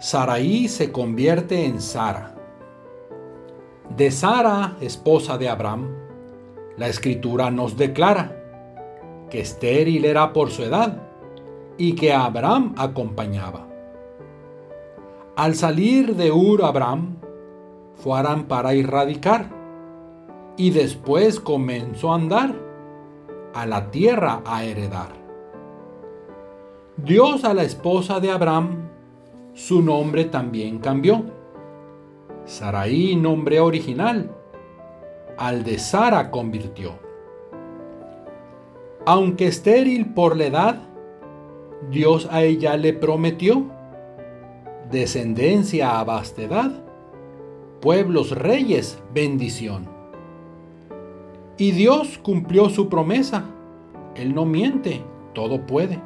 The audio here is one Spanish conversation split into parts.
Saraí se convierte en Sara. De Sara, esposa de Abraham, la escritura nos declara que estéril era por su edad y que Abraham acompañaba. Al salir de Ur Abraham, fueran para erradicar y después comenzó a andar a la tierra a heredar. Dios a la esposa de Abraham, su nombre también cambió. Saraí, nombre original, al de Sara convirtió. Aunque estéril por la edad, Dios a ella le prometió descendencia a vastedad, pueblos reyes, bendición. Y Dios cumplió su promesa. Él no miente, todo puede.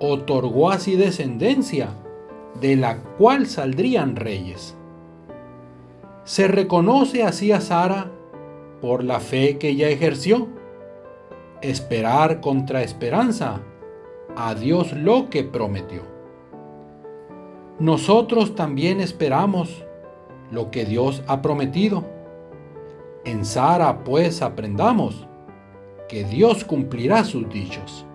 Otorgó así descendencia, de la cual saldrían reyes. Se reconoce así a Sara por la fe que ella ejerció. Esperar contra esperanza a Dios lo que prometió. Nosotros también esperamos lo que Dios ha prometido. En Sara pues aprendamos que Dios cumplirá sus dichos.